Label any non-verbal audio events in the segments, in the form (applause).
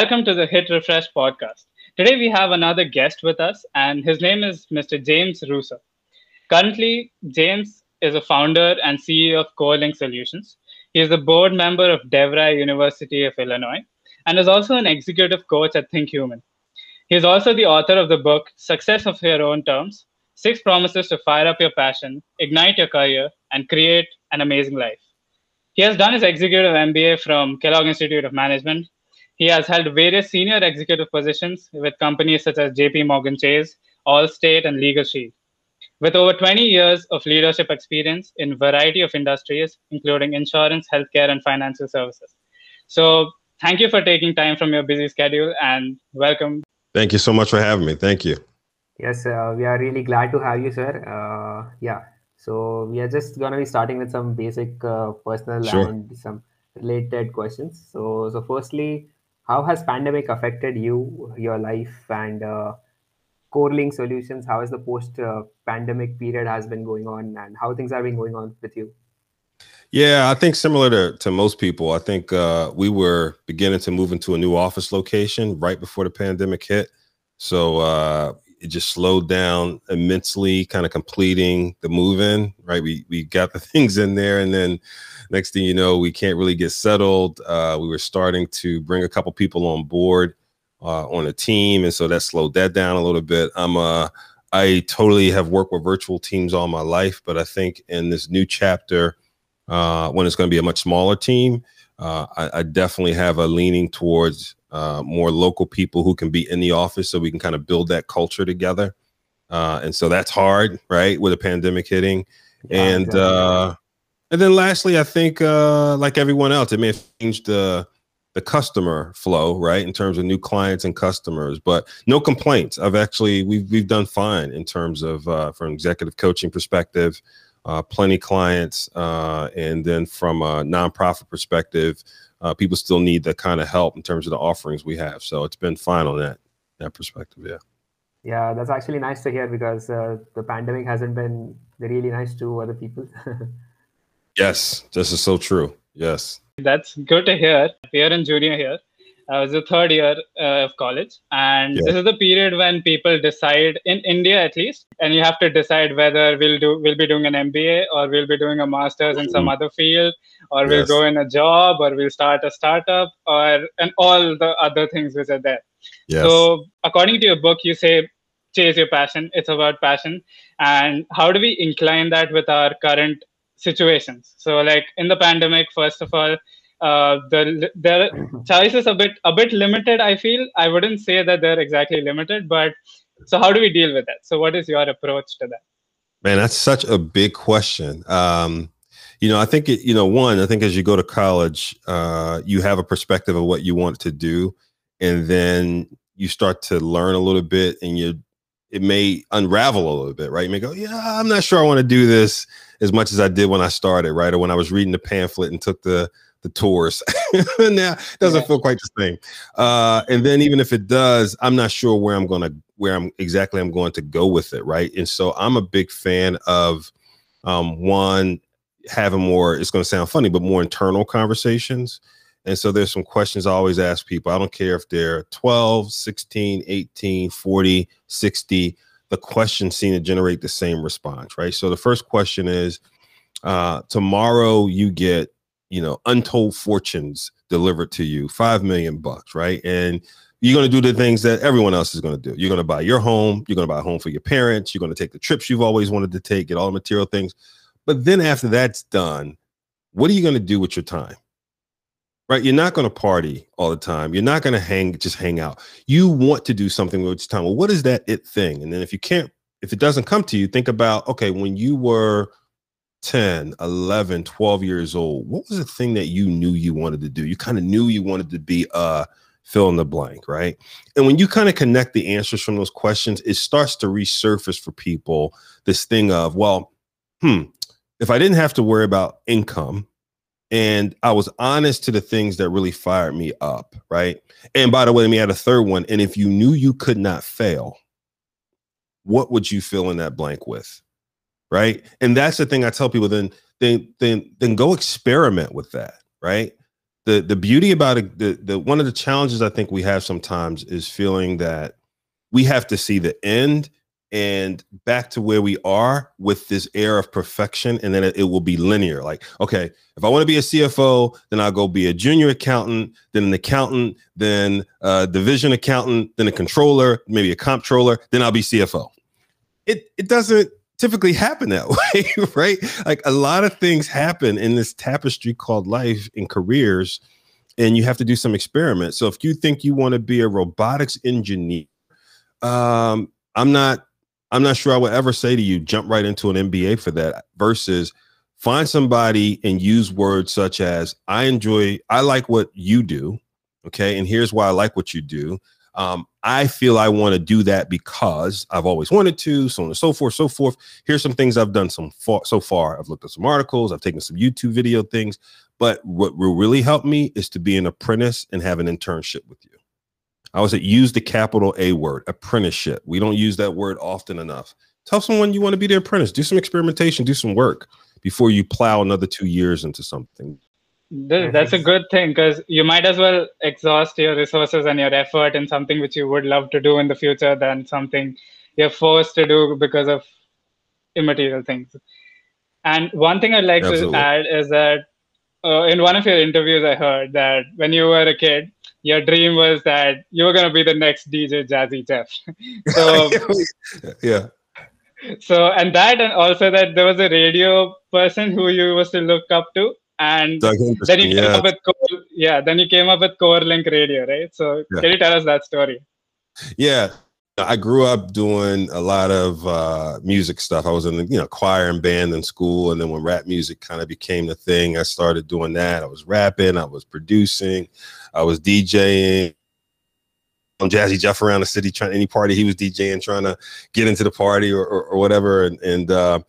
Welcome to the Hit Refresh podcast. Today we have another guest with us, and his name is Mr. James Russo. Currently, James is a founder and CEO of CoreLink Solutions. He is a board member of DeVry University of Illinois and is also an executive coach at Think Human. He is also the author of the book Success of Your Own Terms Six Promises to Fire Up Your Passion, Ignite Your Career, and Create an Amazing Life. He has done his executive MBA from Kellogg Institute of Management. He has held various senior executive positions with companies such as JP Morgan Chase, Allstate, and Legal Shield. With over 20 years of leadership experience in a variety of industries, including insurance, healthcare, and financial services. So, thank you for taking time from your busy schedule and welcome Thank you so much for having me. Thank you. Yes, uh, we are really glad to have you, sir. Uh, yeah, so we are just going to be starting with some basic uh, personal sure. and some related questions. So, so firstly, how has pandemic affected you, your life, and uh, CoreLink Solutions? How has the post-pandemic uh, period has been going on, and how things have been going on with you? Yeah, I think similar to, to most people, I think uh, we were beginning to move into a new office location right before the pandemic hit. So uh, it just slowed down immensely, kind of completing the move in, right? We, we got the (laughs) things in there. And then next thing you know, we can't really get settled. Uh, we were starting to bring a couple people on board uh, on a team. And so that slowed that down a little bit. I'm uh, I totally have worked with virtual teams all my life, but I think in this new chapter, uh, when it's going to be a much smaller team. Uh, I, I, definitely have a leaning towards uh, more local people who can be in the office so we can kind of build that culture together. Uh, and so that's hard, right? With a pandemic hitting. And uh, and then lastly, I think uh, like everyone else, it may have changed the the customer flow, right, in terms of new clients and customers. But no complaints. I've actually we've we've done fine in terms of uh, from executive coaching perspective uh, plenty clients, uh, and then from a nonprofit perspective, uh, people still need the kind of help in terms of the offerings we have. So it's been fine on that that perspective. Yeah. Yeah, that's actually nice to hear because uh, the pandemic hasn't been really nice to other people. (laughs) yes, this is so true. Yes. That's good to hear. We are in junior here. I was the third year uh, of college, and yeah. this is the period when people decide in India at least, and you have to decide whether we'll do we'll be doing an MBA or we'll be doing a master's in some mm-hmm. other field, or yes. we'll go in a job, or we'll start a startup, or and all the other things which are there. Yes. So, according to your book, you say chase your passion. It's about passion, and how do we incline that with our current situations? So, like in the pandemic, first of all uh, the their mm-hmm. choices a bit a bit limited. I feel I wouldn't say that they're exactly limited, but so how do we deal with that? So what is your approach to that? Man, that's such a big question. Um, you know, I think it, you know, one, I think as you go to college, uh, you have a perspective of what you want to do, and then you start to learn a little bit, and you it may unravel a little bit, right? You may go, yeah, I'm not sure I want to do this as much as I did when I started, right? Or when I was reading the pamphlet and took the the tours. (laughs) now it doesn't yeah. feel quite the same. Uh, and then even if it does, I'm not sure where I'm gonna where I'm exactly I'm going to go with it, right? And so I'm a big fan of um, one having more. It's going to sound funny, but more internal conversations. And so there's some questions I always ask people. I don't care if they're 12, 16, 18, 40, 60. The questions seem to generate the same response, right? So the first question is uh, tomorrow you get you know, untold fortunes delivered to you, five million bucks, right? And you're going to do the things that everyone else is going to do. You're going to buy your home. You're going to buy a home for your parents. You're going to take the trips you've always wanted to take, get all the material things. But then after that's done, what are you going to do with your time? Right? You're not going to party all the time. You're not going to hang, just hang out. You want to do something with time. Well, what is that it thing? And then if you can't, if it doesn't come to you, think about, okay, when you were 10, 11, 12 years old, what was the thing that you knew you wanted to do? You kind of knew you wanted to be uh fill in the blank, right? And when you kind of connect the answers from those questions, it starts to resurface for people this thing of, well, hmm, if I didn't have to worry about income and I was honest to the things that really fired me up, right? And by the way, let me add a third one. And if you knew you could not fail, what would you fill in that blank with? right? And that's the thing I tell people. Then then then then go experiment with that, right? the the beauty about it, the the one of the challenges I think we have sometimes is feeling that we have to see the end and back to where we are with this air of perfection and then it, it will be linear. Like okay if i want to be a cfo then i'll go be a junior accountant then an accountant then a division accountant then a controller maybe a comptroller then i'll be cfo it it doesn't typically happen that (laughs) way right? Like a lot of things happen in this tapestry called life in careers and you have to do some experiments. So if you think you want to be a robotics engineer um i'm not I'm not sure I would ever say to you, jump right into an MBA for that versus find somebody and use words such as, I enjoy, I like what you do. Okay. And here's why I like what you do. Um, I feel I want to do that because I've always wanted to, so on and so forth, so forth. Here's some things I've done some far, so far. I've looked at some articles, I've taken some YouTube video things, but what will really help me is to be an apprentice and have an internship with you. I was at use the capital A word, apprenticeship. We don't use that word often enough. Tell someone you want to be their apprentice. Do some experimentation, do some work before you plow another two years into something. That's a good thing because you might as well exhaust your resources and your effort in something which you would love to do in the future than something you're forced to do because of immaterial things. And one thing I'd like Absolutely. to add is that uh, in one of your interviews, I heard that when you were a kid, your dream was that you were going to be the next DJ Jazzy Jeff. (laughs) so (laughs) yeah. So and that and also that there was a radio person who you was to look up to, and then you came yeah. up with Core, yeah, then you came up with Core Link Radio, right? So yeah. can you tell us that story? Yeah, I grew up doing a lot of uh, music stuff. I was in the you know choir and band in school, and then when rap music kind of became the thing, I started doing that. I was rapping, I was producing, I was DJing. I'm Jazzy Jeff around the city, trying any party he was DJing, trying to get into the party or, or, or whatever. And and uh,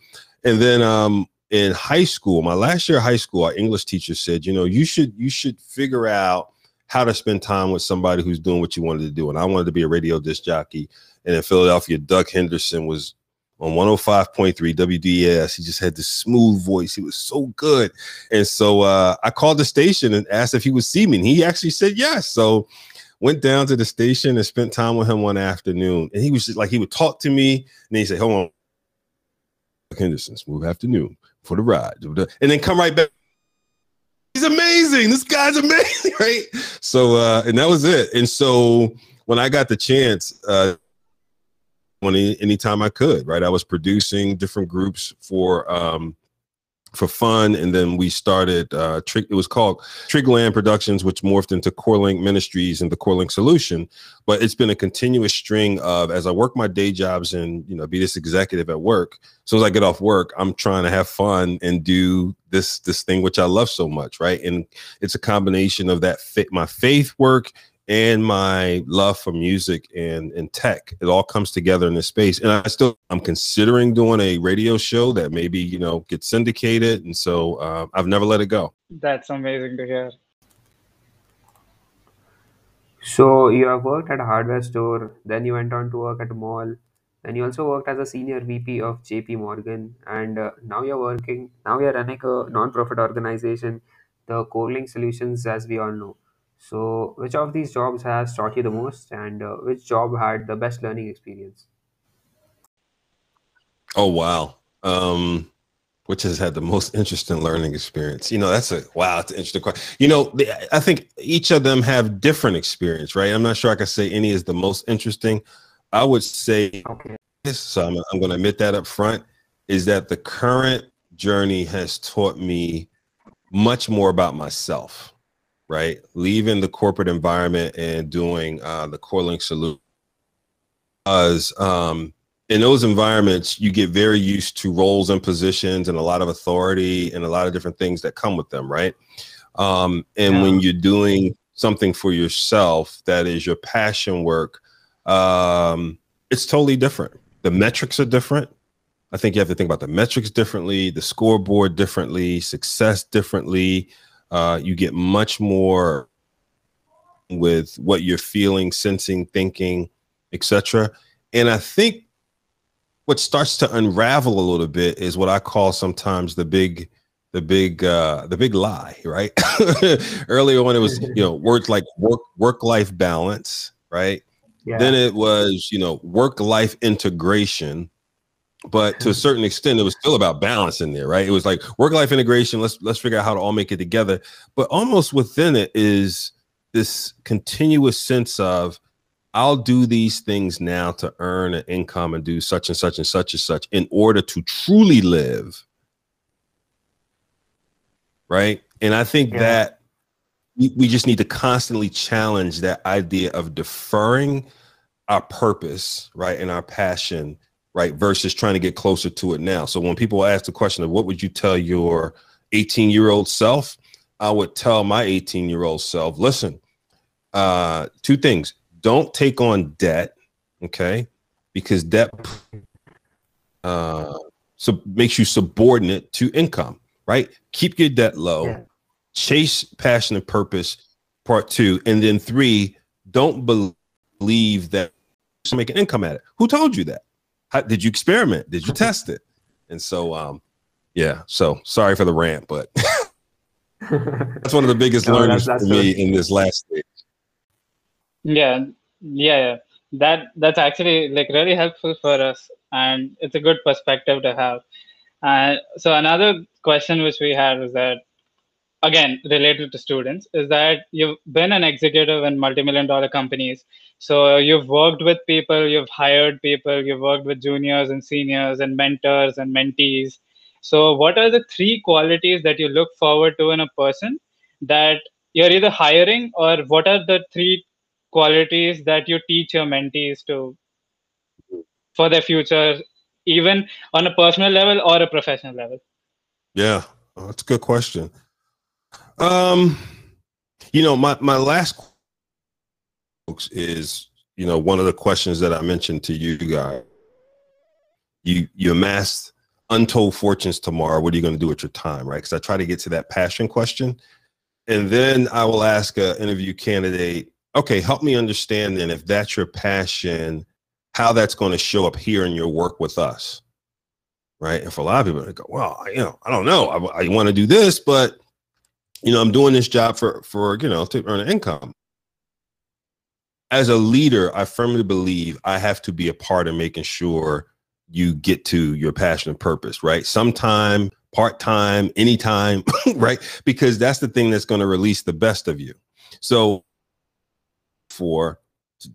and then um, in high school, my last year of high school, our English teacher said, you know, you should you should figure out how to spend time with somebody who's doing what you wanted to do. And I wanted to be a radio disc jockey. And in Philadelphia, Doug Henderson was on 105.3 WDAS. He just had this smooth voice. He was so good. And so uh, I called the station and asked if he would see me. And he actually said yes. So went down to the station and spent time with him one afternoon. And he was just like, he would talk to me and then he said, hold on. Henderson, smooth afternoon for the ride. And then come right back. He's amazing. This guy's amazing, (laughs) right? So, uh, and that was it. And so when I got the chance, uh, when anytime I could, right? I was producing different groups for um, for fun, and then we started. Uh, it was called Trigland Productions, which morphed into CoreLink Ministries and the CoreLink Solution. But it's been a continuous string of as I work my day jobs and you know be this executive at work. So as I get off work, I'm trying to have fun and do this this thing which I love so much, right? And it's a combination of that fit my faith work and my love for music and, and tech it all comes together in this space. And i still i'm considering doing a radio show that maybe you know gets syndicated. And so uh, i've never let it go. That's amazing to hear. So you have worked at a hardware store then you went on to work at a mall then you also worked as a senior vp of jp morgan and uh, now you're working now you're running a non-profit organization the CoreLink solutions as we all know so, which of these jobs has taught you the most, and uh, which job had the best learning experience? Oh wow, um, which has had the most (laughs) interesting learning experience? You know, that's a wow, it's an interesting question. You know, I think each of them have different experience, right? I'm not sure I can say any is the most interesting. I would say, okay. so I'm, I'm going to admit that up front, is that the current journey has taught me much more about myself right? Leaving the corporate environment and doing uh, the CoreLink solution. Because um, in those environments, you get very used to roles and positions and a lot of authority and a lot of different things that come with them, right? Um, and yeah. when you're doing something for yourself that is your passion work, um, it's totally different. The metrics are different. I think you have to think about the metrics differently, the scoreboard differently, success differently uh, you get much more with what you're feeling, sensing, thinking, etc. And I think what starts to unravel a little bit is what I call sometimes the big the big uh the big lie, right? (laughs) Earlier on it was, you know, words like work work life balance, right? Yeah. Then it was, you know, work life integration. But to a certain extent, it was still about balance in there, right? It was like work life integration. Let's let's figure out how to all make it together. But almost within it is this continuous sense of I'll do these things now to earn an income and do such and such and such and such in order to truly live. Right. And I think yeah. that we, we just need to constantly challenge that idea of deferring our purpose, right, and our passion, right, versus trying to get closer to it now. So when people ask the question of what would you tell your 18 year old self, I would tell my 18 year old self, listen, uh, two things don't take on debt, okay? Because debt uh, so makes you subordinate to income, right? Keep your debt low, yeah. chase passion and purpose, part two. And then three, don't believe that make an income at it. Who told you that? How, did you experiment? Did you (laughs) test it? And so, um, yeah. So sorry for the rant, but (laughs) that's one of the biggest no, learnings that's, that's for me in this last stage. Yeah, yeah, yeah. That that's actually like really helpful for us, and it's a good perspective to have. And uh, so another question which we had was that again related to students is that you've been an executive in multi-million dollar companies. So you've worked with people you've hired people you've worked with juniors and seniors and mentors and mentees. So what are the three qualities that you look forward to in a person that you're either hiring or what are the three qualities that you teach your mentees to for their future even on a personal level or a professional level? Yeah oh, that's a good question um you know my my last is you know one of the questions that i mentioned to you guys you you amassed untold fortunes tomorrow what are you going to do with your time right because i try to get to that passion question and then i will ask an interview candidate okay, help me understand then if that's your passion, how that's going to show up here in your work with us. Right. And for a lot of people, they go, well, you know, I don't know. I, I want to do this, but you know, I'm doing this job for for you know to earn an income. As a leader, I firmly believe I have to be a part of making sure you get to your passion and purpose, right? Sometime, part time, anytime, (laughs) right? Because that's the thing that's going to release the best of you. So for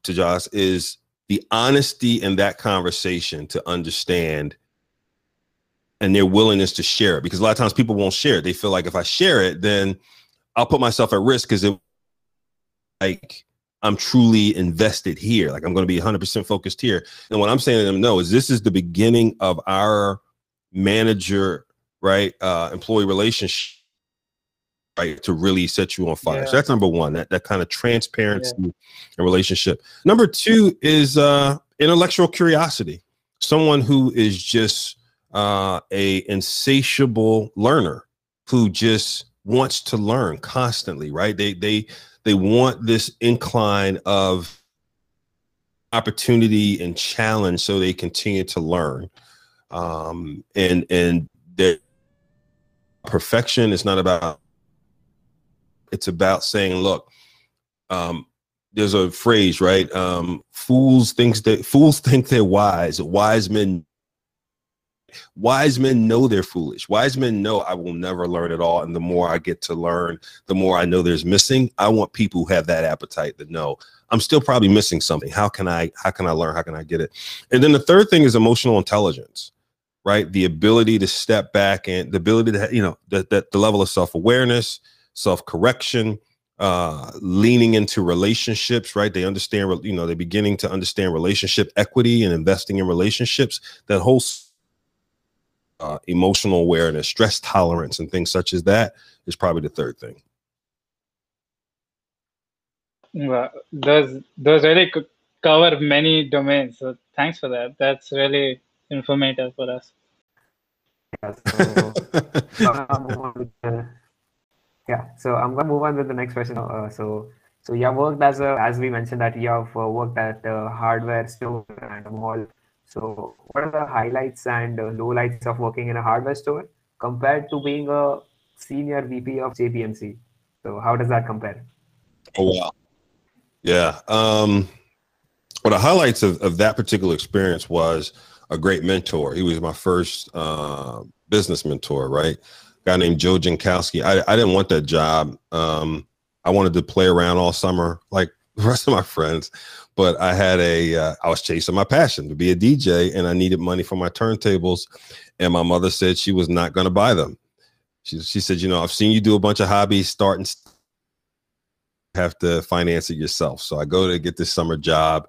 to Josh is the honesty in that conversation to understand and their willingness to share it because a lot of times people won't share it. They feel like if I share it, then I'll put myself at risk because it like I'm truly invested here. Like I'm going to be 100% focused here. And what I'm saying to them, no, is this is the beginning of our manager, right? Uh, employee relationship right to really set you on fire. Yeah. So that's number one. That that kind of transparency yeah. and relationship. Number two is uh, intellectual curiosity. Someone who is just uh, a insatiable learner who just wants to learn constantly. Right? They they they want this incline of opportunity and challenge so they continue to learn um and and their perfection is not about it's about saying, look, um, there's a phrase, right? Um, fools thinks that fools (laughs) think they're wise. Wise men wise men know they're foolish. Wise men know I will never learn at all. And the more I get to learn, the more I know there's missing. I want people who have that appetite to know I'm still probably missing something. How can I how can I learn? How can I get it? And then the third thing is emotional intelligence, right? The ability to step back and the ability to, you know, that the, the level of self-awareness, self correction, uh, leaning into relationships, right? They understand, you know, they're beginning to understand relationship equity and investing in relationships. That whole uh, emotional awareness, stress tolerance, and things such as that is probably the third thing. Well, those those really cover many domains. So thanks for that. That's really informative for us. Yeah, so, yeah, so I'm gonna move on with the next question. Uh, so, so you have worked as a, as we mentioned that you have uh, worked at a hardware store and a mall. So, what are the highlights and uh, lowlights of working in a hardware store? compared to being a senior VP of JPMC. So how does that compare? Oh wow. Yeah. Um well the highlights of, of that particular experience was a great mentor. He was my first uh, business mentor, right? A guy named Joe Jankowski. I, I didn't want that job. Um, I wanted to play around all summer like (laughs) the rest of my friends, but I had a uh, I was chasing my passion to be a DJ and I needed money for my turntables. And my mother said she was not going to buy them. She, she said, you know, I've seen you do a bunch of hobbies, start and have to finance it yourself. So I go to get this summer job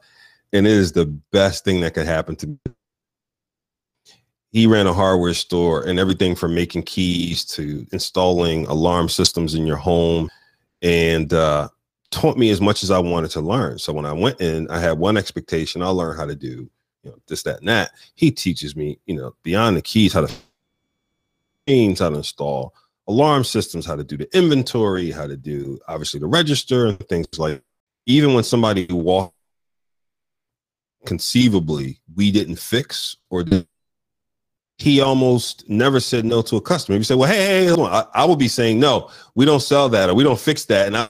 and it is the best thing that could happen to me he ran a hardware store and everything from making keys to installing alarm systems in your home and uh, taught me as much as I wanted to learn. So when I went in, I had one expectation I'll learn how to do you know this, that, and that. He teaches me, you know, beyond the keys, how to things, how to install alarm systems, how to do the inventory, how to do obviously the register and things like even when somebody walked conceivably we didn't fix or didn't he almost never said no to a customer. He said, "Well, hey, hey I, I will be saying no. We don't sell that, or we don't fix that." And I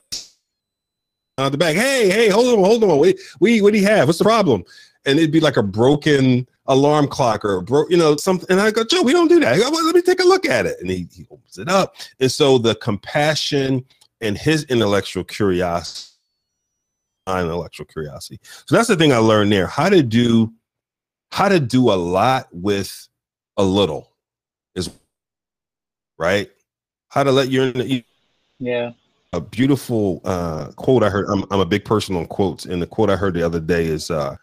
on the back, hey, hey, hold on, hold on. We, we, what do you have? What's the problem? And it'd be like a broken alarm clock or bro, you know, something. And I go, Joe, we don't do that. Go, well, let me take a look at it. And he, he opens it up. And so the compassion and his intellectual curiosity, intellectual curiosity. So that's the thing I learned there. How to do, how to do a lot with a little is right how to let your yeah a beautiful uh quote i heard I'm, I'm a big person on quotes and the quote i heard the other day is uh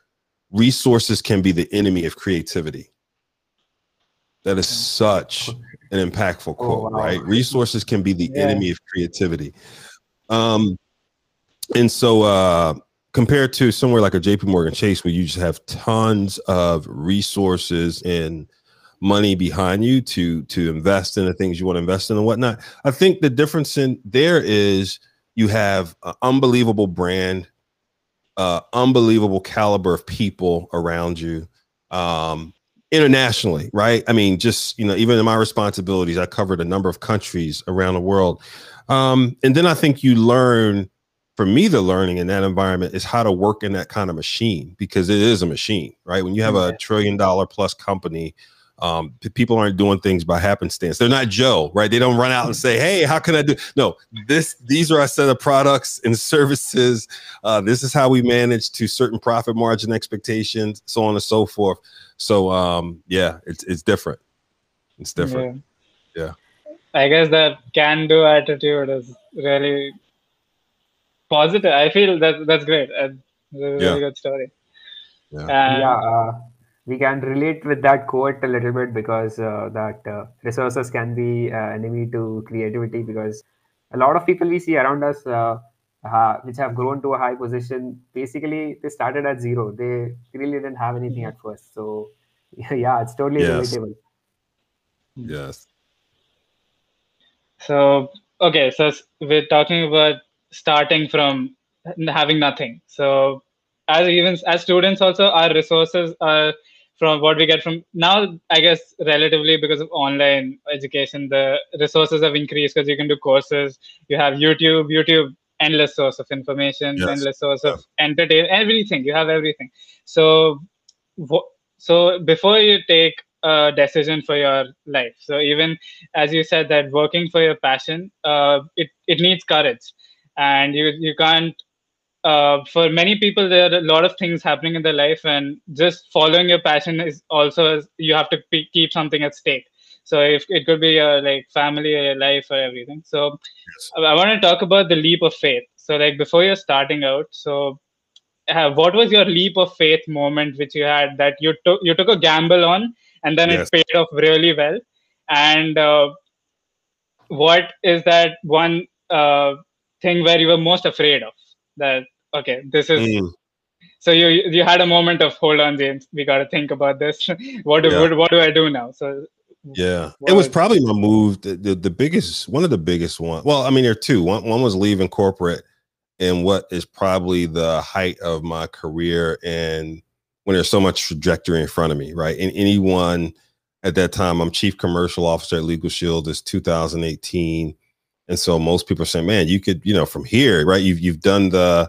resources can be the enemy of creativity that is such an impactful oh, quote oh, wow. right resources can be the yeah. enemy of creativity um and so uh compared to somewhere like a jp morgan chase where you just have tons of resources and money behind you to to invest in the things you want to invest in and whatnot. I think the difference in there is you have an unbelievable brand, uh, unbelievable caliber of people around you, um, internationally, right? I mean, just you know, even in my responsibilities, I covered a number of countries around the world, um, and then I think you learn. For me, the learning in that environment is how to work in that kind of machine because it is a machine, right? When you have a trillion dollar plus company um, people aren't doing things by happenstance. They're not Joe, right? They don't run out and say, "Hey, how can I do?" No, this these are a set of products and services. Uh, this is how we manage to certain profit margin expectations, so on and so forth. So, um, yeah, it's it's different. It's different. Yeah. yeah. I guess that can-do attitude is really positive. I feel that that's great. It's a really good story. Yeah. And, yeah uh, we can relate with that quote a little bit because uh, that uh, resources can be uh, enemy to creativity because a lot of people we see around us uh, which have grown to a high position basically they started at zero. They really didn't have anything at first. So (laughs) yeah it's totally yes. relatable. Yes. So okay so we're talking about starting from having nothing. So as even as students also our resources are from what we get from now i guess relatively because of online education the resources have increased because you can do courses you have youtube youtube endless source of information yes. endless source yeah. of entertainment everything you have everything so so before you take a decision for your life so even as you said that working for your passion uh, it, it needs courage and you you can't uh, for many people there are a lot of things happening in their life and just following your passion is also you have to p- keep something at stake so if it could be your like family or your life or everything so yes. i want to talk about the leap of faith so like before you're starting out so uh, what was your leap of faith moment which you had that you took you took a gamble on and then yes. it paid off really well and uh, what is that one uh, thing where you were most afraid of that okay this is mm. so you you had a moment of hold on james we got to think about this (laughs) what do yeah. what, what do i do now so yeah it was probably my move the, the, the biggest one of the biggest one well i mean there are two one, one was leaving corporate and what is probably the height of my career and when there's so much trajectory in front of me right and anyone at that time. I'm chief commercial officer at Legal Shield. It's 2018, and so most people are saying, "Man, you could, you know, from here, right? You've you've done the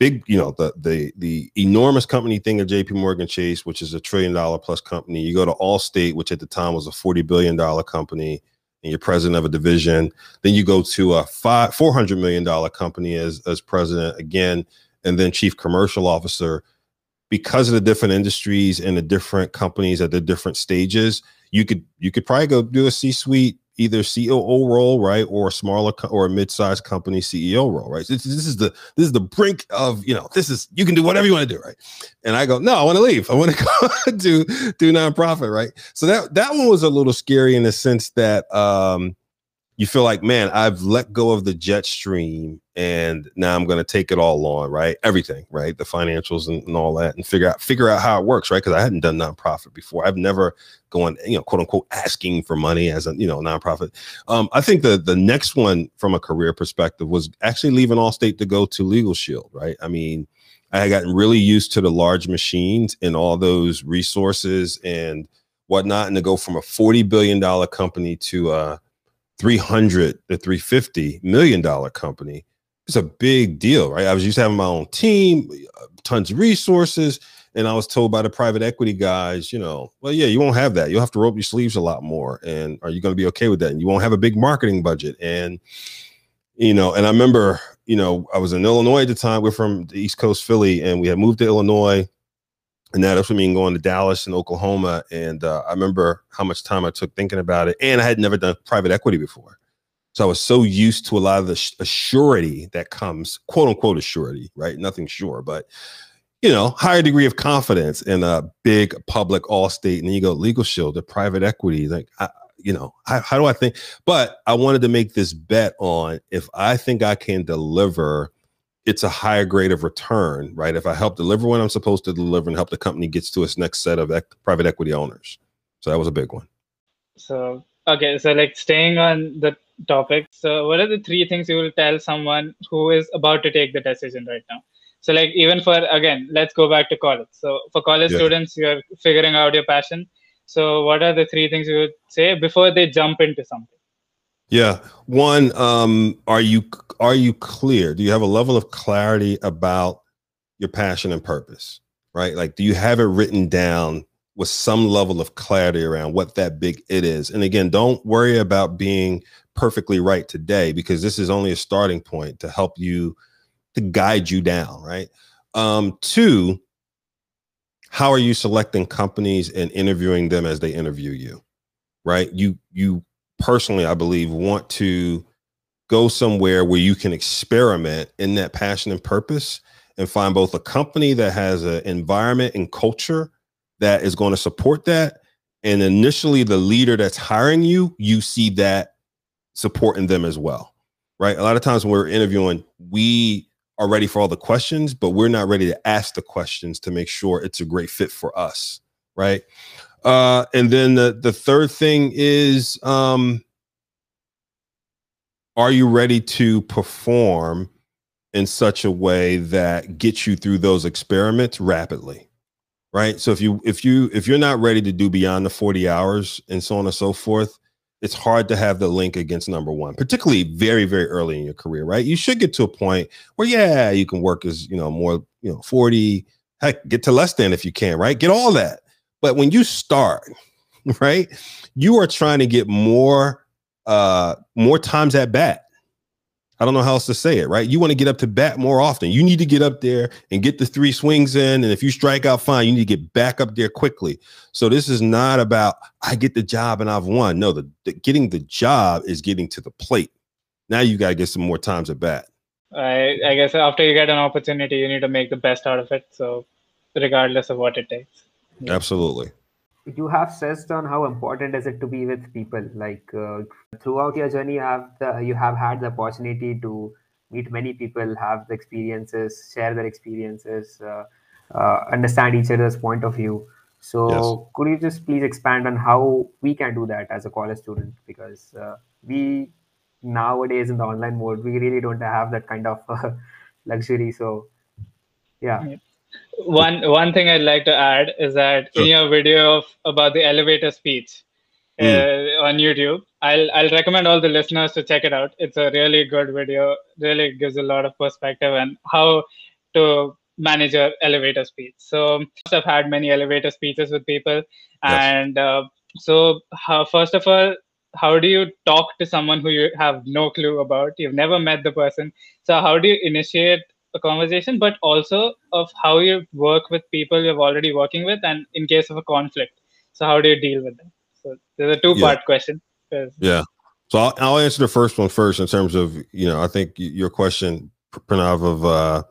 big, you know, the the the enormous company thing of J.P. Morgan Chase, which is a trillion dollar plus company. You go to Allstate, which at the time was a 40 billion dollar company." And you're president of a division. Then you go to a five, four hundred million dollar company as as president again, and then chief commercial officer because of the different industries and the different companies at the different stages, you could you could probably go do a C-suite either COO role, right, or a smaller co- or a mid-sized company CEO role, right? This, this, is the this is the brink of you know this is you can do whatever you want to do, right? And I go, no, I want to leave. I want to (laughs) go do do nonprofit, right? So that that one was a little scary in the sense that um, you feel like, man, I've let go of the jet stream and now I'm going to take it all on, right? Everything, right? The financials and, and all that and figure out figure out how it works, right? Because I hadn't done nonprofit before. I've never gone, you know, quote unquote asking for money as a, you know, nonprofit. Um, I think the the next one from a career perspective was actually leaving Allstate to go to Legal Shield, right? I mean, I had gotten really used to the large machines and all those resources and whatnot, and to go from a $40 billion company to uh 300 to 350 million dollar company. It's a big deal right? I was used to having my own team uh, tons of resources and i was told by the private equity guys you know well yeah you won't have that. You'll have to up your sleeves a lot more and are you going to be okay with that? And you won't have a big marketing budget. And you know and i remember you know i was in illinois at the time. We're from the east coast philly and we had moved to illinois and that also mean going to Dallas and Oklahoma. And uh, I remember how much time I took thinking about it. And I had never done private equity before. So I was so used to a lot of the assurity that comes, quote unquote, assurity, right? Nothing sure, but you know, higher degree of confidence in a big public Allstate and then you go legal shield, the private equity. Like, I, you know, how, how do I think? But I wanted to make this bet on if I think I can deliver it's a higher grade of return, right? If I help deliver what I'm supposed to deliver and help the company gets to its next set of ec- private equity owners. So that was a big one. So, okay. So, like staying on the topic. So, what are the three things you will tell someone who is about to take the decision right now? So, like, even for, again, let's go back to college. So, for college yeah. students, you're figuring out your passion. So, what are the three things you would say before they jump into something? Yeah. One, um, are you are you clear? Do you have a level of clarity about your passion and purpose? Right? Like, do you have it written down with some level of clarity around what that big it is? And again, don't worry about being perfectly right today because this is only a starting point to help you to guide you down, right? Um, two, how are you selecting companies and interviewing them as they interview you? Right? You you personally, I believe, want to go somewhere where you can experiment in that passion and purpose and find both a company that has an environment and culture that is going to support that. And initially, the leader that's hiring you, you see that supporting them as well. Right. A lot of times when we're interviewing, we are ready for all the questions, but we're not ready to ask the questions to make sure it's a great fit for us. Right. Uh, and then the, the third thing is um, are you ready to perform in such a way that gets you through those experiments rapidly? Right. So if you if you if you're not ready to do beyond the 40 hours and so on and so forth, it's hard to have the link against number one, particularly very, very early in your career, right? You should get to a point where, yeah, you can work as, you know, more, you know, 40, heck, get to less than if you can, right? Get all that. But when you start, (laughs) right, you are trying to get more uh more times at bat. I don't know how else to say it, right? You want to get up to bat more often. You need to get up there and get the three swings in. And if you strike out fine, you need to get back up there quickly. So this is not about I get the job and I've won. No, the, the getting the job is getting to the plate. Now you got to get some more times at bat. I, I guess after you get an opportunity, you need to make the best out of it. So regardless of what it takes. Absolutely. You have stressed on how important is it to be with people. Like uh, throughout your journey, you have the, you have had the opportunity to meet many people, have the experiences, share their experiences, uh, uh, understand each other's point of view. So, yes. could you just please expand on how we can do that as a college student? Because uh, we nowadays in the online world we really don't have that kind of (laughs) luxury. So, yeah. One one thing I'd like to add is that sure. in your video of, about the elevator speech mm. uh, on YouTube, I'll I'll recommend all the listeners to check it out. It's a really good video. Really gives a lot of perspective and how to manage your elevator speech. So I've had many elevator speeches with people, yes. and uh, so how, first of all, how do you talk to someone who you have no clue about? You've never met the person. So how do you initiate a conversation, but also of how you work with people you're already working with, and in case of a conflict, so how do you deal with them? So there's a two-part yeah. question. Yeah. So I'll, I'll, answer the first one first in terms of you know I think your question, Pranav, of uh,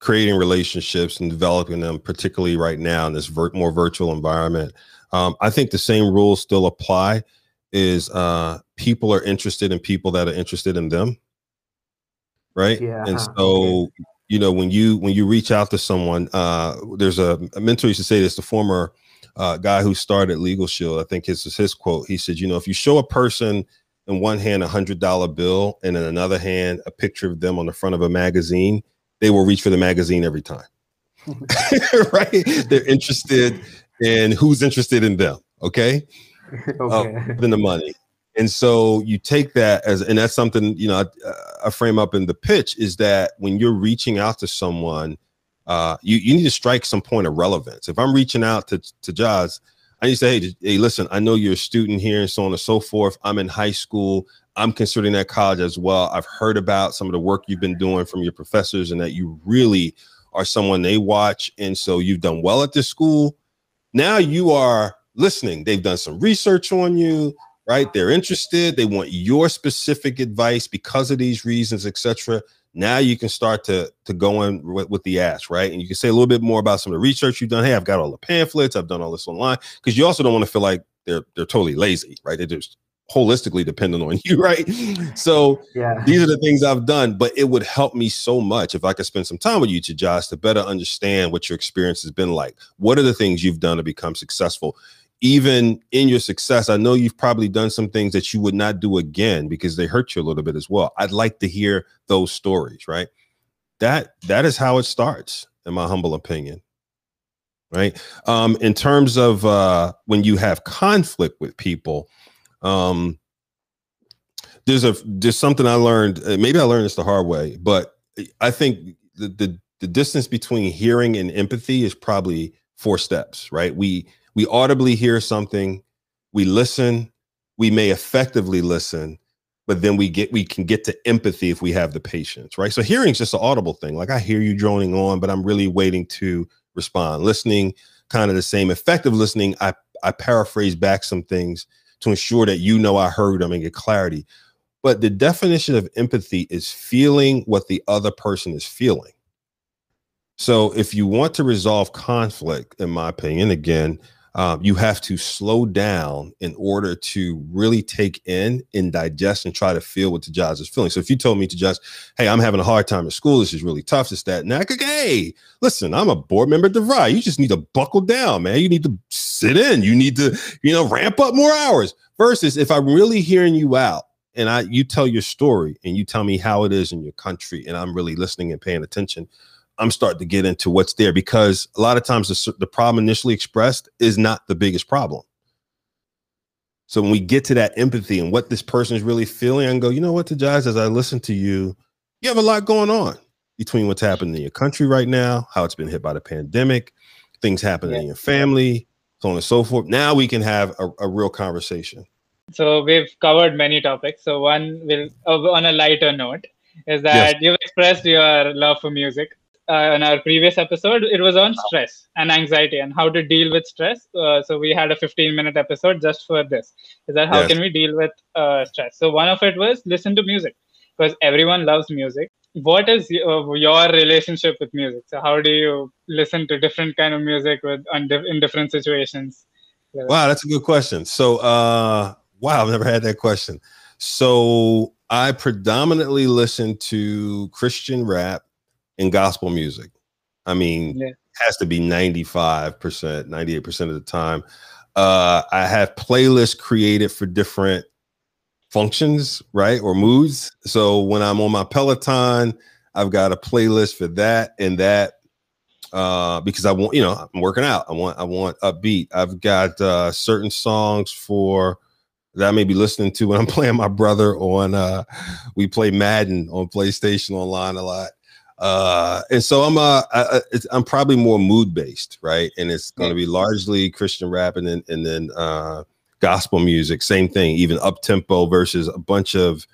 creating relationships and developing them, particularly right now in this vir- more virtual environment. Um, I think the same rules still apply. Is uh, people are interested in people that are interested in them, right? Yeah. And so you know when you when you reach out to someone uh there's a, a mentor used to say this the former uh, guy who started legal shield i think his is his quote he said you know if you show a person in one hand a hundred dollar bill and in another hand a picture of them on the front of a magazine they will reach for the magazine every time. (laughs) (laughs) Right? They're interested in who's interested in them okay, (laughs) okay. Uh, than the money and so you take that as, and that's something, you know, I, I, frame up in the pitch is that when you're reaching out to someone, uh, you, you need to strike some point of relevance. If I'm reaching out to, to Jazz, I need to say, hey, hey, listen, I know you're a student here and so on and so forth. I'm in high school. I'm considering that college as well. I've heard about some of the work you've been doing from your professors and that you really are someone they watch. And so you've done well at this school. Now you are listening. They've done some research on you right? They're interested. They want your specific advice because of these reasons, etc. Now you can start to to go in with, with, the ask, right? And you can say a little bit more about some of the research you've done. Hey, I've got all the pamphlets. I've done all this online because you also don't want to feel like they're they're totally lazy, right? They're just holistically dependent on (laughs) you, right? So yeah. these are the things I've done, but it would help me so much if I could spend some time with you, Tejas, to better understand what your experience has been like. What are the things you've done to become successful? Even in your success, I know you've probably done some things that you would not do again because they hurt you a little bit as well. I'd like to hear those stories, right? That that is how it starts, in my humble opinion. Right. Um, in terms of uh when you have conflict with people, um there's a there's something I learned, uh, maybe I learned this the hard way, but I think the the, the distance between hearing and empathy is probably four steps, right? We we audibly hear something, we listen, we may effectively listen, but then we get we can get to empathy if we have the patience, right? So hearing is just an audible thing. Like I hear you droning on, but I'm really waiting to respond. Listening, kind of the same. Effective listening, I I paraphrase back some things to ensure that you know I heard them and get clarity. But the definition of empathy is feeling what the other person is feeling. So if you want to resolve conflict, in my opinion, again, um, you have to slow down in order to really take in and digest and try to feel what the Tejas is feeling. So if you told me to just, hey, I'm having a hard time at school, this is really tough, this, that, and that, hey, listen, I'm a board member at DeVry. You just need to buckle down, man. You need to sit in. You need to, you know, ramp up more hours. Versus if I'm really hearing you out and I you tell your story and you tell me how it is in your country and I'm really listening and paying attention I'm starting to get into what's there because a lot of times the, the problem initially expressed is not the biggest problem. So when we get to that empathy and what this person is really feeling, and go, you know what, Tejas, as I listen to you, you have a lot going on between what's happening in your country right now, how it's been hit by the pandemic, things happening yeah. in your family, so on and so forth. Now we can have a, a real conversation. So we've covered many topics. So one will, uh, on a lighter note, is that yes. you've expressed your love for music uh, in our previous episode, it was on stress and anxiety and how to deal with stress. Uh, so we had a 15 minute episode just for this. Is that how yes. can we deal with uh, stress? So one of it was listen to music because everyone loves music. What is your, your relationship with music? So how do you listen to different kind of music with in different situations? Wow, that's a good question. So, uh, wow, I've never had that question. So I predominantly listen to Christian rap in gospel music. I mean, yeah. has to be 95%, 98% of the time. Uh, I have playlists created for different functions, right? Or moods. So when I'm on my Peloton, I've got a playlist for that and that. uh, because I want, you know, I'm working out. I want, I want upbeat. I've got uh, certain songs for that I may be listening to when I'm (laughs) playing my brother on. Uh, we play Madden on PlayStation Online a lot, uh, and so I'm uh, I, I'm probably more mood based, right? And it's going to be largely Christian rap, and then and then uh, gospel music. Same thing, even up tempo versus a bunch of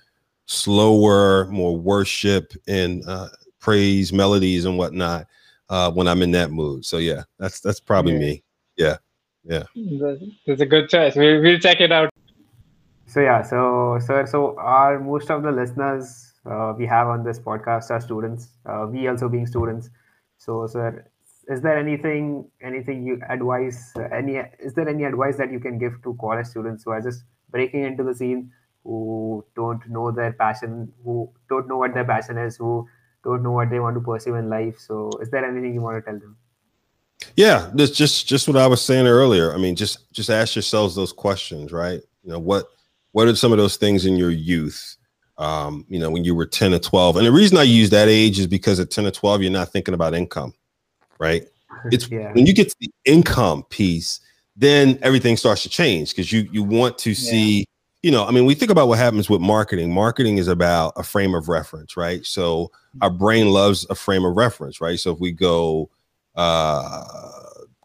slower, more worship and uh, praise melodies and whatnot uh, when I'm in that mood. So yeah, that's that's probably yeah. me. Yeah, yeah. That's a good choice. We'll, we'll check it out. So yeah, so sir, so are most of the listeners we have on this podcast are students. Uh, we also being students. So sir, is there anything anything you advise any is there any advice that you can give to college students who are just breaking into the scene who don't know their passion who don't know what their passion is who don't know what they want to pursue in life so is there anything you want to tell them yeah that's just just what i was saying earlier i mean just just ask yourselves those questions right you know what what are some of those things in your youth um, you know when you were 10 or 12 and the reason i use that age is because at 10 or 12 you're not thinking about income right? (laughs) It's yeah. when you get to the income piece, then everything starts to change because you you want to see, yeah. you know, I mean, we think about what happens with marketing. Marketing is about a frame of reference, right? So our brain loves a frame of reference, right? So if we go uh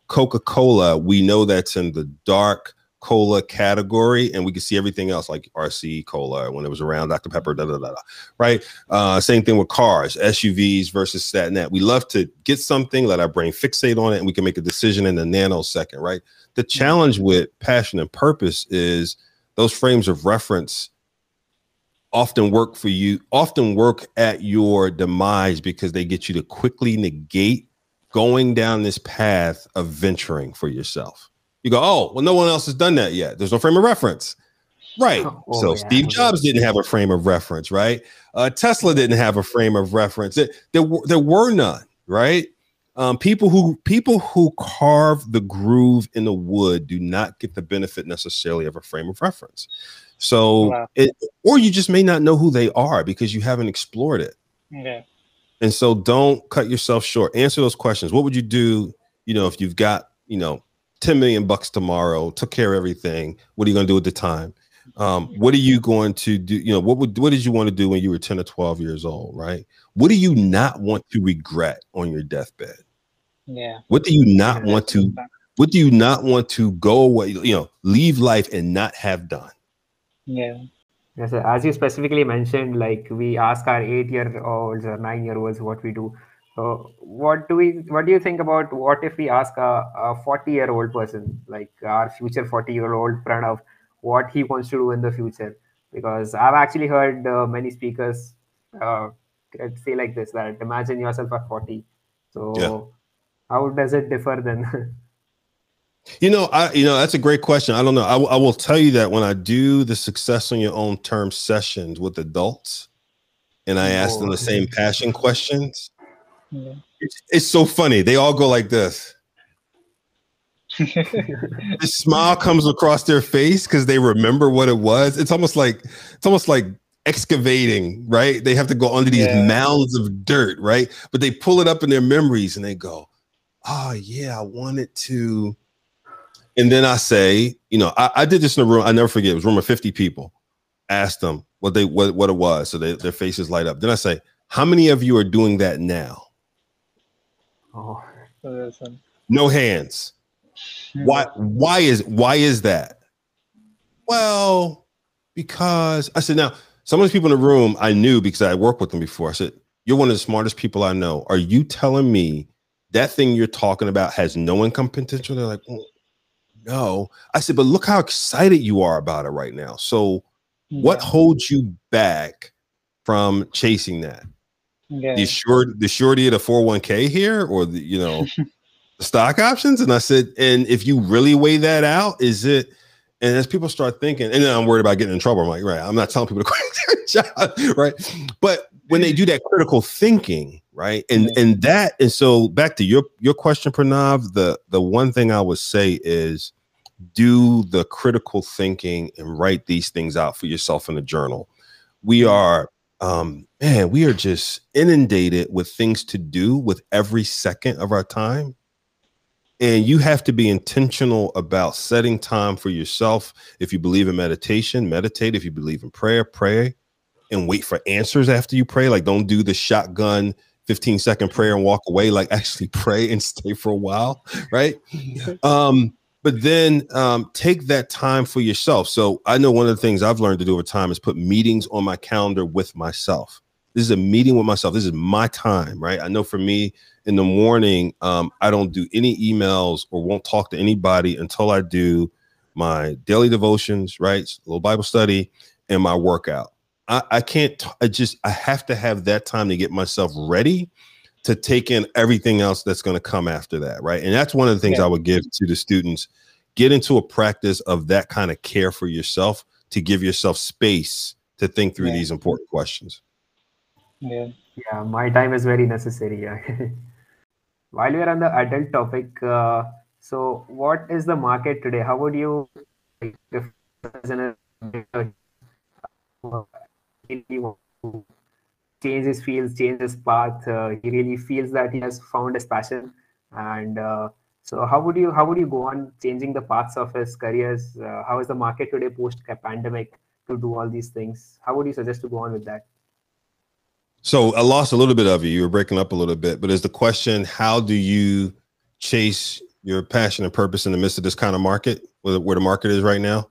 Coca-Cola, we know that's in the dark cola category and we can see everything else like RC cola when it was around Dr. Pepper, da, da, da, da, right? Uh, same thing with cars, SUVs versus that and that. We love to get something, let our brain fixate on it, and we can make a decision in a nanosecond, right? The challenge with passion and purpose is those frames of reference often work for you, often work at your demise because they get you to quickly negate going down this path of venturing for yourself you go, oh, well, no one else has done that yet. There's no frame of reference. Right. Oh, so yeah. Steve Jobs didn't have a frame of reference, right? Uh, Tesla didn't have a frame of reference. There, there, were, there were none, right? Um, people who people who carve the groove in the wood do not get the benefit necessarily of a frame of reference. So, wow. it, or you just may not know who they are because you haven't explored it. Okay. And so, don't cut yourself short. Answer those questions. What would you do? You know, if you've got you know 10 million bucks tomorrow, took care of everything. What are you going to do at the time? Um, what are you going to do? You know, what would what did you want to do when you were 10 or 12 years old, right? What do you not want to regret on your deathbed? Yeah. What do you not yeah, want to what do you not want to go away, you know, leave life and not have done? Yeah. Yes, as you specifically mentioned, like we ask our eight year olds or nine year olds what we do. So what do we what do you think about what if we ask a 40 year old person like our future 40 year old Pranav what he wants to do in the future? Because I've actually heard uh, many speakers uh, say like this that imagine yourself at 40. So yeah. how does it differ then? (laughs) You know, I you know that's a great question. I don't know. I, I will tell you that when I do the success on your own term sessions with adults, and I ask them the oh. same passion questions, yeah. It's, it's so funny. They all go like this. (laughs) the smile comes across their face because they remember what it was. It's almost like it's almost like excavating, right? They have to go under these yeah. mounds of dirt, right? But they pull it up in their memories and they go, "Oh yeah, I wanted to." And then I say, you know, I, I did this in a room. I never forget. It was a room of fifty people. Asked them what they what what it was, so they, their faces light up. Then I say, "How many of you are doing that now?" Oh, no hands. Why? Why is why is that? Well, because I said now some of the people in the room I knew because I worked with them before. I said, "You're one of the smartest people I know. Are you telling me that thing you're talking about has no income potential?" They're like, well, "No." I said, "But look how excited you are about it right now. So, yeah. what hmm. holds you back from chasing that?" Yeah. the short the surety of the 401k here or the you know (laughs) stock options? And i said and if you really weigh that out is it and as people start thinking and then i'm worried about getting in trouble. I'm like right i'm not telling people to (laughs) quit their job right? But when they do that critical thinking right and and that and so back to your your question pranav the the one thing i would say is do the critical thinking and write these things out for yourself in a journal. We are um man, we are just inundated with things to do with every second of our time. And you have to be intentional about setting time for yourself. If you believe in meditation, meditate. If you believe in prayer, pray and wait for answers after you pray. Like, don't do the shotgun 15 second prayer and walk away. Like, (laughs) actually pray and stay for a while. Right. (laughs) Um, but then um, take that time for yourself. So I know one of the things I've learned to do over time is put meetings on my calendar with myself. This is a meeting with myself. This is my time, right? I know for me in the morning, um, I don't do any emails or won't talk to anybody until I do my daily devotions, right? A little Bible study and my workout. I, I can't, I just, I have to have that time to get myself ready to take in everything else that's going to come after that, right? And that's one of the things yeah. I would give to the students. Get into a practice of that kind of care for yourself to give yourself space to think through yeah. these important questions. Yeah. Yeah, my time is very necessary. Yeah. (laughs) While we are on the adult topic, uh, so what is the market today? How would you change his fields, change his path. Uh, he really feels that he has found his passion. And uh, so, how would you how would you go on changing the paths of his careers? Uh, how is the market today post pandemic to do all these things? How would you suggest to go on with that? So I lost a little bit of you. You were breaking up a little bit, but is the question how do you chase your passion and purpose in the midst of this kind of market, where, where the market is right now?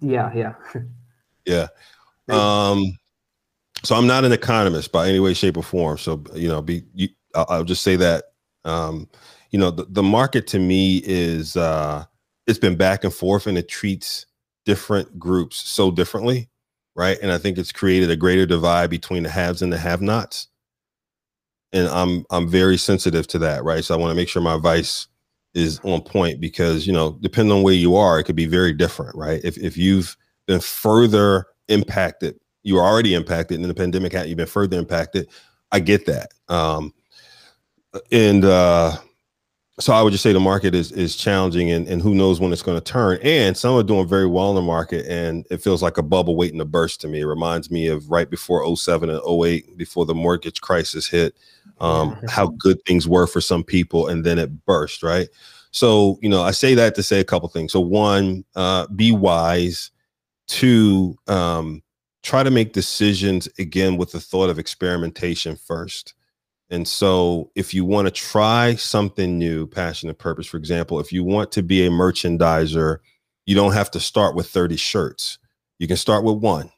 Yeah, yeah, (laughs) yeah. Um, so I'm not an economist by any way, shape, or form. So you know, be you, I'll, I'll, just say that um, you know the, the market to me is uh, it's been back and forth, and it treats different groups so differently, right? And I think it's created a greater divide between the haves and the have-nots. And I'm I'm very sensitive to that, right? So I want to make sure my advice is on point because you know, depending on where you are, it could be very different, right? If if you've been further impacted you were already impacted and the pandemic had you been further impacted i get that um, and uh, so i would just say the market is is challenging and, and who knows when it's going to turn. And some are doing very well in the market and it feels like a bubble waiting to burst to me. It reminds me of right before 07 and 08 before the mortgage crisis hit um, how good things were for some people and then it burst right? So you know i say that to say a couple things. So one uh, be wise. Two um, try to make decisions again with the thought of experimentation first. And so, if you want to try something new, passion and purpose, for example, if you want to be a merchandiser, you don't have to start with 30 shirts. You can start with one,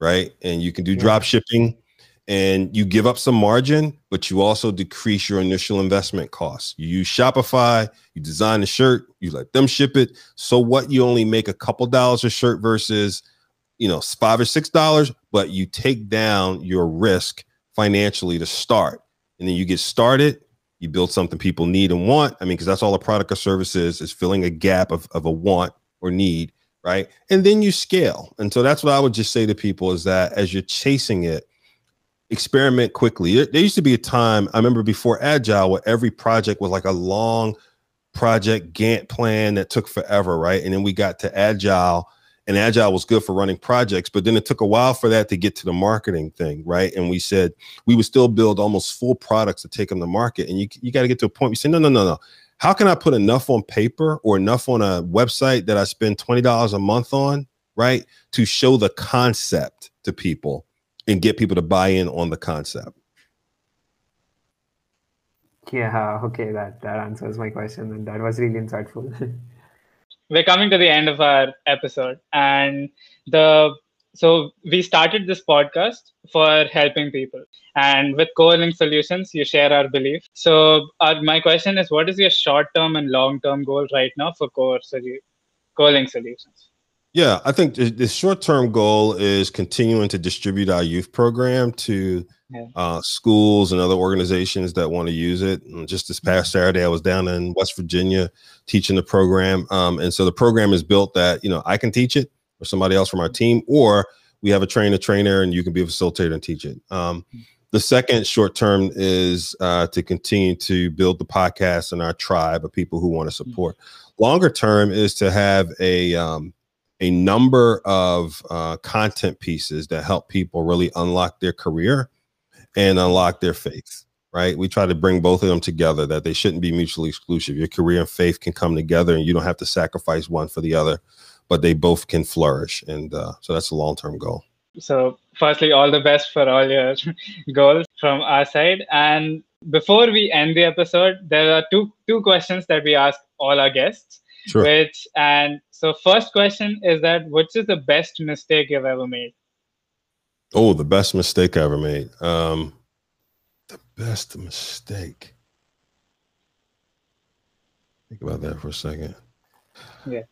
right? And you can do yeah. drop shipping and you give up some margin, but you also decrease your initial investment costs. You use Shopify, you design the shirt, you let them ship it. So, what you only make a couple dollars a shirt versus you know, five or six dollars, but you take down your risk financially to start. And then you get started, you build something people need and want. I mean, because that's all a product or service is, is filling a gap of, of a want or need, right? And then you scale. And so that's what I would just say to people is that as you're chasing it, experiment quickly. There used to be a time, I remember before Agile, where every project was like a long project Gantt plan that took forever, right? And then we got to Agile and agile was good for running projects but then it took a while for that to get to the marketing thing right? And we said we would still build almost full products to take them to market and you, you got to get to a point you say no no no no. How can i put enough on paper or enough on a website that i spend $20 a month on right to show the concept to people and get people to buy in on the concept? Yeah okay that that answers my question and that was really insightful (laughs) we're coming to the end of our episode and the so we started this podcast for helping people. And with co-link solutions you share our belief. So uh, my question is what is your short term and long term goal right now for core co-link solutions yeah i think the short term goal is continuing to distribute our youth program to yeah. uh, schools and other organizations that want to use it. And just this past Saturday, I was down in West Virginia teaching the program. Um, and so the program is built that, you know, I can teach it or somebody else from our team, or we have a trainer trainer and you can be a facilitator and teach it. Um, mm. the second short term is uh, to continue to build the podcast and our tribe of people who want to support. Longer term is to have a um, a number of uh, content pieces that help people really unlock their career and unlock their faith. Right? We try to bring both of them together. That they shouldn't be mutually exclusive. Your career and faith can come together, and you don't have to sacrifice one for the other, but they both can flourish. And uh, so that's a long term goal. So, firstly, all the best for all your (laughs) goals from our side. And before we end the episode, there are two two questions that we ask all our guests. Sure. Which and so first question is that which is the best mistake you've ever made? Oh, the best mistake I ever made. Um, the best mistake. Think about that for a second. Yeah.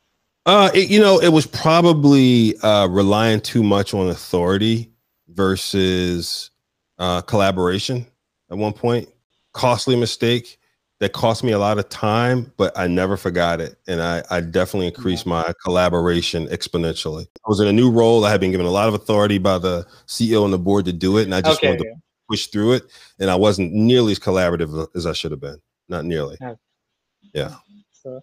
Uh, it, you know, it was probably uh, relying too much on authority versus uh, collaboration at one point. Costly mistake that cost me a lot of time, but I never forgot it. And I, I definitely increased my collaboration exponentially. I was in a new role. I had been given a lot of authority by the CEO and the board to do it. And I just okay, wanted to push through it. And I wasn't nearly as collaborative as I should have been. Not nearly. Yeah. yeah. So,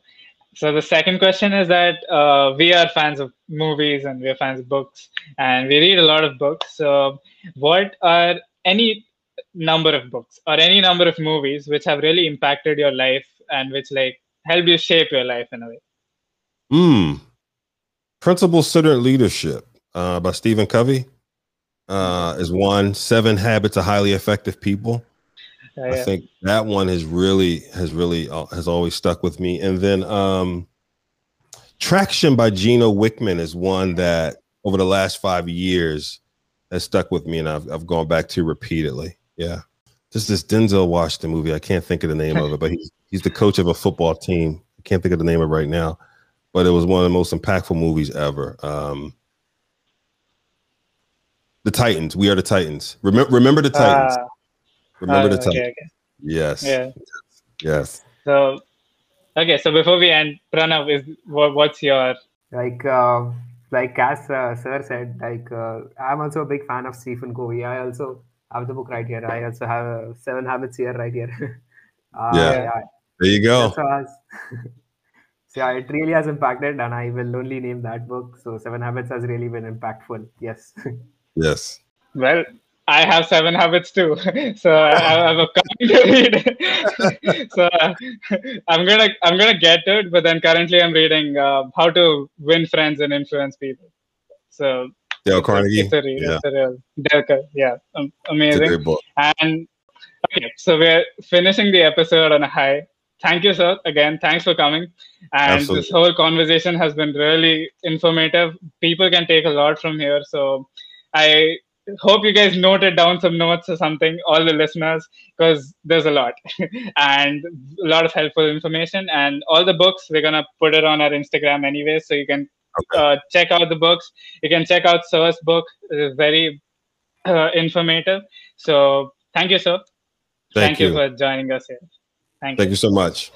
so the second question is that uh, we are fans of movies and we are fans of books and we read a lot of books. So what are any number of books or any number of movies which have really impacted your life and which like help you shape your life in a way? Hmm. Principle Centered Leadership uh, by Stephen Covey uh, is one. Seven Habits of Highly Effective People. Yeah. I think that one has really has really uh, has always stuck with me. And then um, Traction by Gino Wickman is one that over the last five years has stuck with me, and I've I've gone back to repeatedly. Yeah. This is Denzel Washington movie. I can't think of the name of it, but he's he's the coach of a football team. I can't think of the name of it right now, but it was one of the most impactful movies ever. Um, the Titans. We are the Titans. Remember, remember the Titans. Uh, remember uh, the Titans. Okay, okay. Yes. Yeah. Yes. So, okay. So before we end, Pranav, is what, what's your like? Uh, like as uh, sir said, like uh, I'm also a big fan of Stephen Covey. I also have the book right here. I also have uh, Seven Habits here right here. (laughs) uh, yeah. yeah. There you go. So, (laughs) so yeah, it really has impacted, and I will only name that book. So Seven Habits has really been impactful. Yes. (laughs) yes. Well, I have seven habits too, so I have a copy to read. so I'm gonna I'm gonna get to it, but then currently I'm reading uh, How to Win Friends and Influence People. So Dale Carnegie. It's a read. Yeah. It's a real, Dale, yeah, um, amazing. And okay, so we're finishing the episode on a high. Thank you, sir. Again, thanks for coming. And Absolutely. this whole conversation has been really informative. People can take a lot from here. So I hope you guys noted down some notes or something, all the listeners, because there's a lot (laughs) and a lot of helpful information. And all the books, we're going to put it on our Instagram anyway. So you can Okay. Uh, check out the books. You can check out Sir's book. It's very uh, informative. So thank you, sir. Thank, thank you. you. for joining us here. Thank, you. thank you. you so much.